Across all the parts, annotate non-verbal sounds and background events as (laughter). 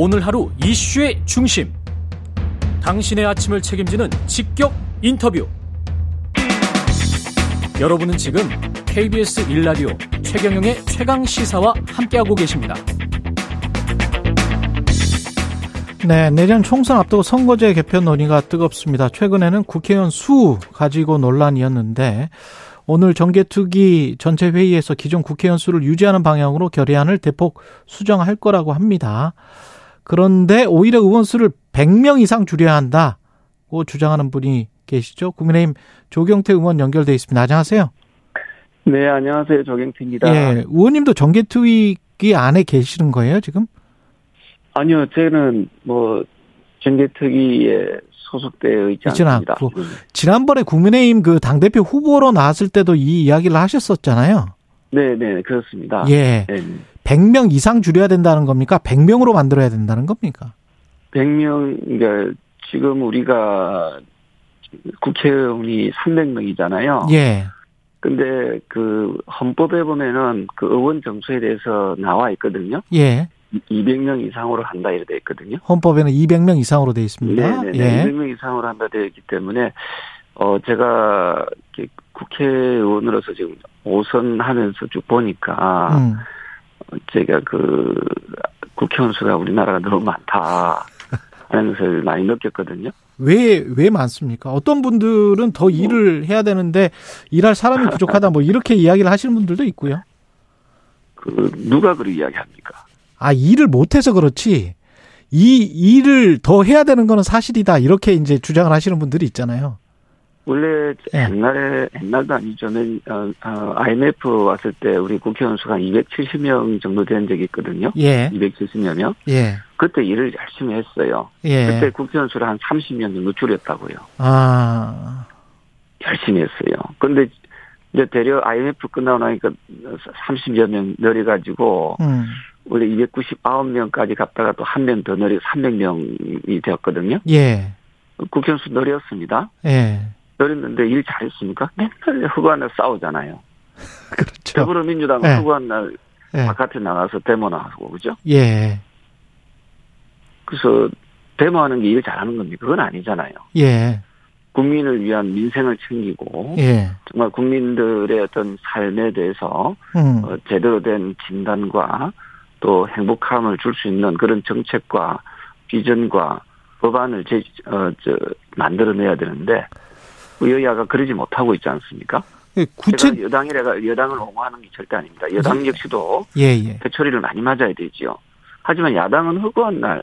오늘 하루 이슈의 중심. 당신의 아침을 책임지는 직격 인터뷰. 여러분은 지금 KBS 일라디오 최경영의 최강 시사와 함께하고 계십니다. 네, 내년 총선 앞두고 선거제 개편 논의가 뜨겁습니다. 최근에는 국회의원 수 가지고 논란이었는데 오늘 정개특위 전체 회의에서 기존 국회의원 수를 유지하는 방향으로 결의안을 대폭 수정할 거라고 합니다. 그런데 오히려 의원 수를 100명 이상 줄여야 한다고 주장하는 분이 계시죠. 국민의힘 조경태 의원 연결돼 있습니다. 안녕하세요. 네, 안녕하세요. 조경태입니다. 예, 의원님도 정개특위 안에 계시는 거예요, 지금? 아니요, 저는 뭐 정개특위에 소속되어 있지 않습니다. 않고. 지난번에 국민의힘 그 당대표 후보로 나왔을 때도 이 이야기를 하셨었잖아요. 네, 네, 그렇습니다. 예. 네. 100명 이상 줄여야 된다는 겁니까? 100명으로 만들어야 된다는 겁니까? 100명, 그러니까 지금 우리가 국회의원이 300명이잖아요. 예. 근데 그 헌법에 보면은 그 의원 정수에 대해서 나와 있거든요. 예. 200명 이상으로 한다 이렇게 돼 있거든요. 헌법에는 200명 이상으로 돼 있습니다. 네, 네, 네. 예. 200명 이상으로 한다 되어 있기 때문에 어 제가 국회의원으로서 지금 5선 하면서 쭉 보니까 음. 제가 그 국회의원 수가 우리나라가 너무 많다 하는 것을 많이 느꼈거든요. 왜, 왜 많습니까? 어떤 분들은 더 일을 해야 되는데 일할 사람이 부족하다 뭐 이렇게 이야기를 하시는 분들도 있고요. 그, 누가 그렇게 이야기합니까? 아, 일을 못해서 그렇지. 이 일을 더 해야 되는 거는 사실이다. 이렇게 이제 주장을 하시는 분들이 있잖아요. 원래 예. 옛날에 옛날도 아니죠. 어, 어, IMF 왔을 때 우리 국회의원 수가 270명 정도 된 적이 있거든요. 예. 270여 명. 예. 그때 일을 열심히 했어요. 예. 그때 국회의원 수를 한 30명 정도 줄였다고요. 아. 열심히 했어요. 근데 이제 대려 IMF 끝나고 나니까 30여 명 늘어가지고 음. 원래 299명까지 갔다가 또 한 명 더 늘려 300명이 되었거든요. 예. 국회의원 수 늘렸습니다. 예. 늘렸는데 일 잘했습니까? 맨날 허구한 싸우잖아요. (laughs) 그렇죠. 더불어민주당 예. 허구한 날 예. 바깥에 나가서 데모나 하고 그죠? 예. 그래서 데모하는 게 일 잘하는 겁니까? 그건 아니잖아요. 예. 국민을 위한 민생을 챙기고 예. 정말 국민들의 어떤 삶에 대해서 음. 어, 제대로 된 진단과 또 행복함을 줄 수 있는 그런 정책과 비전과 법안을 제, 어, 저, 만들어내야 되는데, 그 여야가 그러지 못하고 있지 않습니까? 예, 구체 여당이래가 여당을 옹호하는 게 절대 아닙니다. 여당 역시도 예, 예. 대처리를 많이 맞아야 되지요. 하지만 야당은 허구한 날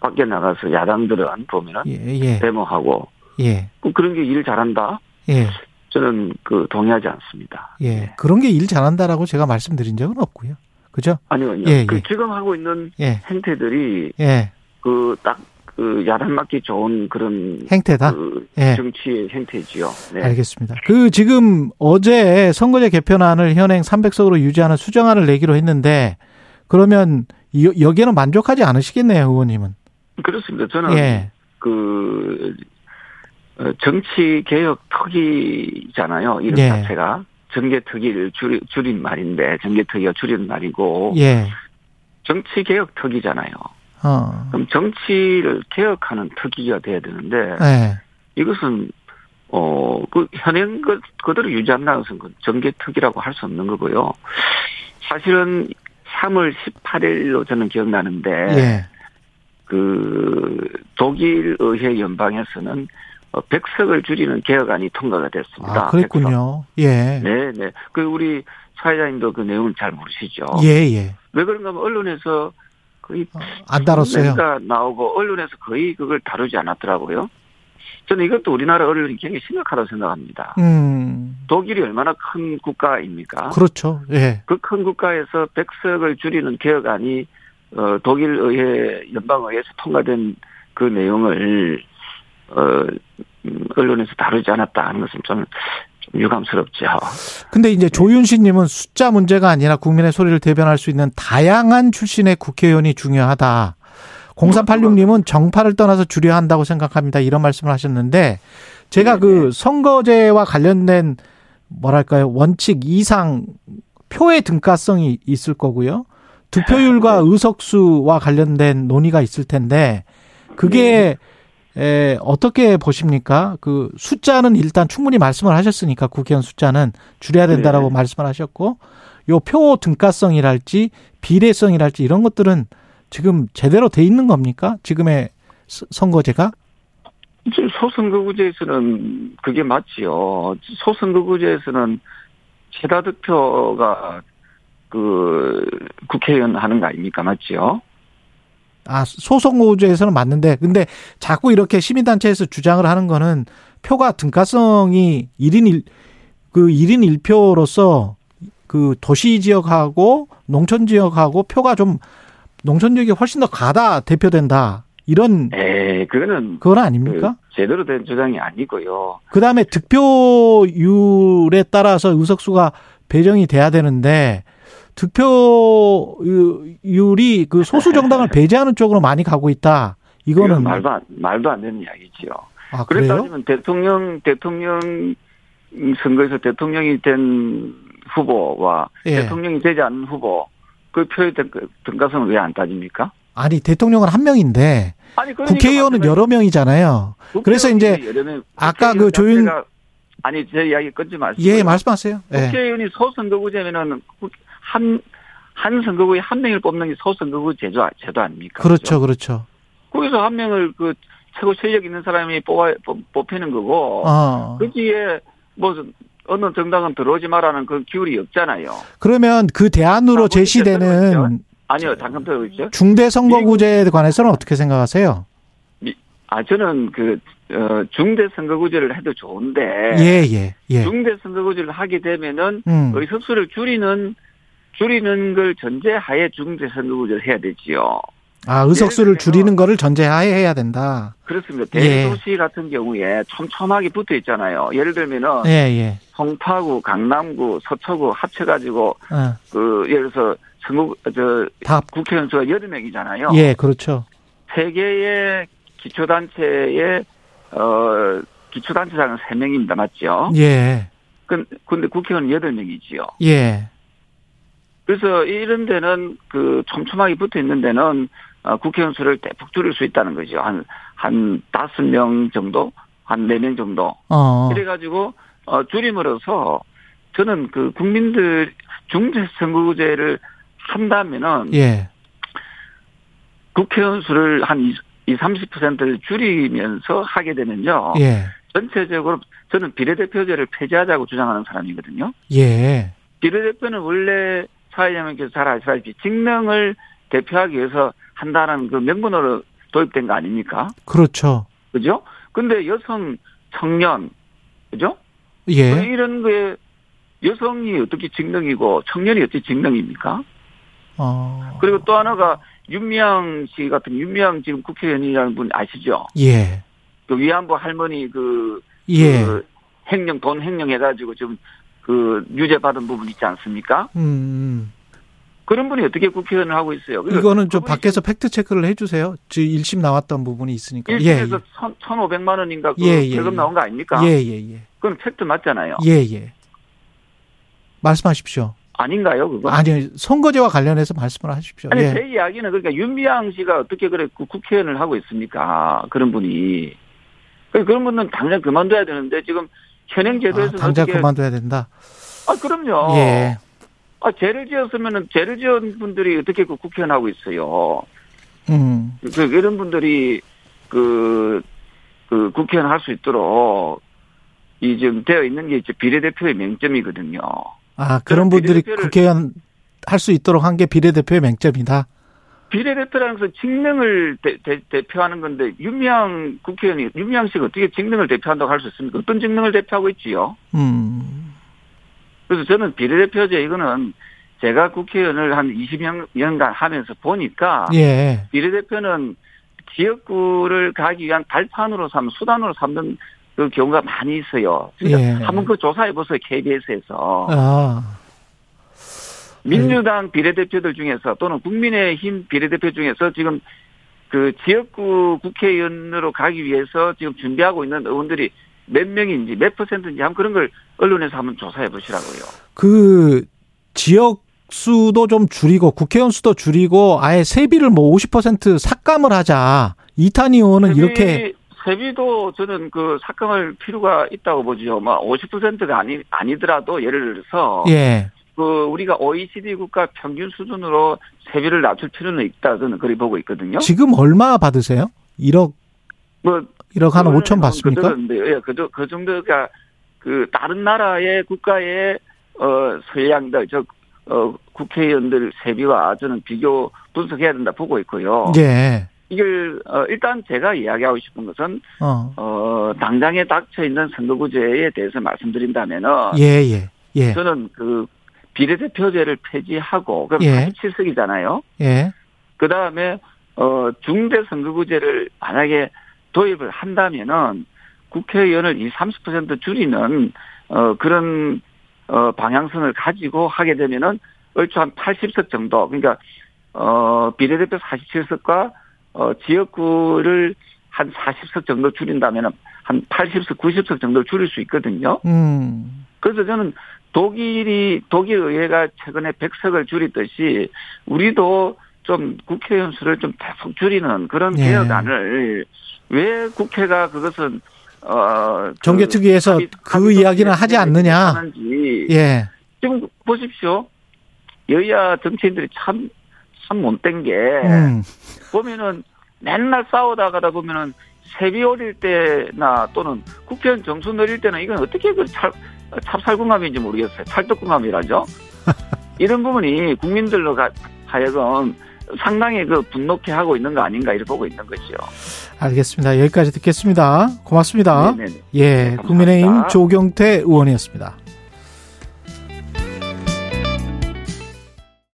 밖에 나가서 야당들은 보면은 예, 예. 데모하고 예. 그런 게 일 잘한다. 예. 저는 그 동의하지 않습니다. 예. 예. 그런 게 일 잘한다라고 제가 말씀드린 적은 없고요. 그죠? 아니요, 예, 그 예. 지금 하고 있는 예. 행태들이 예. 그딱 그 야단 맞기 좋은 그런 행태다. 그 예. 정치의 행태지요. 네. 알겠습니다. 그 지금 어제 선거제 개편안을 현행 300석으로 유지하는 수정안을 내기로 했는데 그러면 여기에는 만족하지 않으시겠네요, 의원님은. 그렇습니다. 저는 예. 그 어, 정치 개혁 특위잖아요. 이름 예. 자체가 정계 특위를 줄인, 줄인 말인데 정계 특위가 줄인 말이고 예. 정치 개혁 특위잖아요. 어. 그럼 정치를 개혁하는 특위가 돼야 되는데 예. 이것은 어그 현행 그 그대로 유지한다는 것은 그 정계 특위라고 할 수 없는 거고요. 사실은 3월 18일로 저는 기억나는데 예. 그 독일 의회 연방에서는 100석을 어, 줄이는 개혁안이 통과가 됐습니다. 아, 그랬군요. 100석. 예. 네, 네. 그 우리 사회자님도 그 내용을 잘 모르시죠. 예, 예. 왜 그런가 하면 언론에서 거의 어, 안 다뤘어요. 나오고 언론에서 거의 그걸 다루지 않았더라고요. 저는 이것도 우리나라 언론이 굉장히 심각하다고 생각합니다. 음. 독일이 얼마나 큰 국가입니까? 그렇죠. 예. 그 큰 국가에서 백석을 줄이는 개혁안이 어, 독일 의회 연방 의회에서 통과된 그 내용을 어, 음, 언론에서 다루지 않았다 하는 것은 좀, 좀 유감스럽죠. 근데 이제 조윤신 님은 숫자 문제가 아니라 국민의 소리를 대변할 수 있는 다양한 출신의 국회의원이 중요하다. 0386님은 정파를 떠나서 줄여야 한다고 생각합니다. 이런 말씀을 하셨는데 제가 그 선거제와 관련된 뭐랄까요 원칙 이상 표의 등가성이 있을 거고요. 득표율과 네. 의석수와 관련된 논의가 있을 텐데 그게 네. 에, 어떻게 보십니까? 그 숫자는 일단 충분히 말씀을 하셨으니까 국회의원 숫자는 줄여야 된다라고 네. 말씀을 하셨고 요 표 등가성이랄지 비례성이랄지 이런 것들은 지금 제대로 돼 있는 겁니까? 지금의 선거제가? 소선거구제에서는 그게 맞지요. 소선거구제에서는 최다 득표가 그 국회의원 하는 거 아닙니까? 맞지요? 아, 소선거구제에서는 맞는데 근데 자꾸 이렇게 시민단체에서 주장을 하는 거는 표가 등가성이 1인 1, 그 1인 1표로서 그 도시 지역하고 농촌 지역하고 표가 좀 농촌 지역이 훨씬 더 가다 대표된다. 이런 에 그거는 그건 아닙니까? 그 제대로 된 주장이 아니고요. 그 다음에 득표율에 따라서 의석수가 배정이 돼야 되는데 득표율이 그 소수 정당을 (laughs) 배제하는 쪽으로 많이 가고 있다. 이거는 말도 안, 말도 안 되는 이야기지요. 아, 그래요? 그렇다면 대통령 대통령 선거에서 대통령이 된 후보와 예. 대통령이 되지 않는 후보 그 표의 등가성은 왜 안 따집니까? 아니 대통령은 한 명인데 아니, 그러니까 국회의원은 여러 명이잖아요. 그래서 이제 아까 그 조윤 아니 제 이야기 끊지 마시고 예 말씀하세요. 예. 국회의원이 소선거구제면은 한 한 선거구에 한 명을 뽑는 게 소선거구 제도 제도 아닙니까? 그렇죠, 그렇죠. 거기서 한 명을 그 최고 실력 있는 사람이 뽑아 뽑히는 거고 어. 거기에 뭐 어느 정당은 들어오지 마라는 그 기울이 없잖아요. 그러면 그 대안으로 제시되는 아니요, 잠깐 들어보십시오. 중대 선거구제에 관해서는 어떻게 생각하세요? 아, 저는 그, 어, 중대 선거구제를 해도 좋은데. 예, 예, 예. 중대 선거구제를 하게 되면은, 음. 의석수를 줄이는, 줄이는 걸 전제하에 중대선거구제를 해야 되지요. 아, 의석수를 줄이는 거를 전제하에 해야 된다. 그렇습니다. 대도시 예. 같은 경우에 촘촘하게 붙어 있잖아요. 예를 들면은 예, 예. 송파구, 강남구, 서초구 합쳐 가지고 어. 그 예를 들어서 선거 저 국회의원 수가 여덟 명이잖아요. 예, 그렇죠. 세 개의 기초단체의 어 기초단체장은 세 명입니다, 맞죠? 예. 근데 국회의원 여덟 명이지요. 예. 그래서 이런 데는 그 촘촘하게 붙어 있는 데는 어, 국회의원 수를 대폭 줄일 수 있다는 거죠. 한, 한 다섯 명 정도? 한 네 명 정도? 어. 그래가지고, 어, 줄임으로써 저는 그 국민들 중대선거제를 한다면은. 예. 국회의원 수를 한 20, 30%를 줄이면서 하게 되면요. 예. 전체적으로 저는 비례대표제를 폐지하자고 주장하는 사람이거든요. 예. 비례대표는 원래 사회자님께서 잘 아시다시피 직능을 대표하기 위해서 한다는 그 명분으로 도입된 거 아닙니까? 그렇죠. 그죠? 근데 여성, 청년, 그죠? 예. 이런 거에 여성이 어떻게 직능이고 청년이 어떻게 직능입니까? 어. 그리고 또 하나가 윤미향 씨 같은 윤미향 지금 국회의원이라는 분 아시죠? 예. 그 위안부 할머니 그, 예. 그 행령 돈 행령 해가지고 지금 그 유죄 받은 부분 있지 않습니까? 음. 음. 그런 분이 어떻게 국회의원을 하고 있어요? 이거는 좀 밖에서 팩트 체크를 해주세요. 지금 1심 나왔던 부분이 있으니까. 1심에서 예, 예. 1,500만 원인가 그 예, 예, 벌금 예. 나온 거 아닙니까? 예, 예, 예. 그건 팩트 맞잖아요. 예, 예. 말씀하십시오. 아닌가요, 그거? 아니, 선거제와 관련해서 말씀을 하십시오. 아니, 예. 제 이야기는 그러니까 윤미향 씨가 어떻게 그래 그 국회의원을 하고 있습니까? 그런 분이. 그런 분은 당장 그만둬야 되는데 지금 현행 제도에서 아, 당장 그만둬야 된다. 아, 그럼요. 예. 아, 죄를 지었으면은 죄를 지은 분들이 어떻게 그 국회의원 하고 있어요. 음. 그, 이런 분들이 그, 그 국회의원 할 수 있도록 이 지금 되어 있는 게 이제 비례대표의 맹점이거든요. 아, 그런 분들이 국회의원 할 수 있도록 한 게 비례대표의 맹점이다? 비례대표라는 것은 직능을 대, 표하는 건데 윤미향 국회의원이 윤미향 씨가 어떻게 직능을 대표한다고 할 수 있습니까? 어떤 직능을 대표하고 있지요? 음. 그래서 저는 비례대표제 이거는 제가 국회의원을 한 20년간 하면서 보니까 예. 비례대표는 지역구를 가기 위한 발판으로 삼 수단으로 삼는 그 경우가 많이 있어요. 그러니까 예. 한번 그 조사해 보세요 KBS에서. 아. 민주당 비례대표들 중에서 또는 국민의힘 비례대표 중에서 지금 그 지역구 국회의원으로 가기 위해서 지금 준비하고 있는 의원들이 몇 명인지 몇 퍼센트인지 한번 그런 걸 언론에서 한번 조사해 보시라고요. 그 지역 수도 좀 줄이고 국회의원 수도 줄이고 아예 세비를 뭐 50% 삭감을 하자. 이탄희 의원은 세비, 이렇게 세비도 저는 그 삭감할 필요가 있다고 보죠. 뭐 50%가 아니 아니더라도 예를 들어서 예. 그 우리가 OECD 국가 평균 수준으로 세비를 낮출 필요는 있다 저는 그리 보고 있거든요. 지금 얼마 받으세요? 1억 뭐 1억 한 5천 받습니까? 예, 그, 그 정도가 그 다른 나라의 국가의 어 선량들 저 어, 국회의원들 세비와 저는 비교 분석해야 된다 보고 있고요. 예. 이걸 어, 일단 제가 이야기하고 싶은 것은 어, 어 당장에 닥쳐 있는 선거구제에 대해서 말씀드린다면은 예 예 예, 예. 저는 그 비례대표제를 폐지하고 그럼 예. 47석이잖아요. 예. 그 다음에 어 중대 선거구제를 만약에 도입을 한다면은 국회의원을 이 30% 줄이는 어 그런 어 방향성을 가지고 하게 되면은 얼추 한 80석 정도 그러니까 어 비례대표 47석과 어 지역구를 한 40석 정도 줄인다면은 한 80석, 90석 정도 줄일 수 있거든요. 음. 그래서 저는 독일이 독일 의회가 최근에 100석을 줄이듯이 우리도 좀 국회의원 수를 좀 대폭 줄이는 그런 예. 개혁안을 왜 국회가 그것은 어 정개특위에서 그, 그 이야기는 하지 않느냐 하는지 예. 지금 보십시오 여야 정치인들이 참 참 못된 게 음. 보면은 맨날 싸우다가다 보면은 세비 올릴 때나 또는 국회의원 정수 늘릴 때는 이건 어떻게 그 찰, 찹쌀궁합인지 모르겠어요. 찰떡궁합이라죠. (laughs) 이런 부분이 국민들로 하여금 상당히 그 분노케 하고 있는 거 아닌가 이렇게 보고 있는 거죠. 알겠습니다. 여기까지 듣겠습니다. 고맙습니다. 네네. 예, 네, 국민의힘 조경태 의원이었습니다.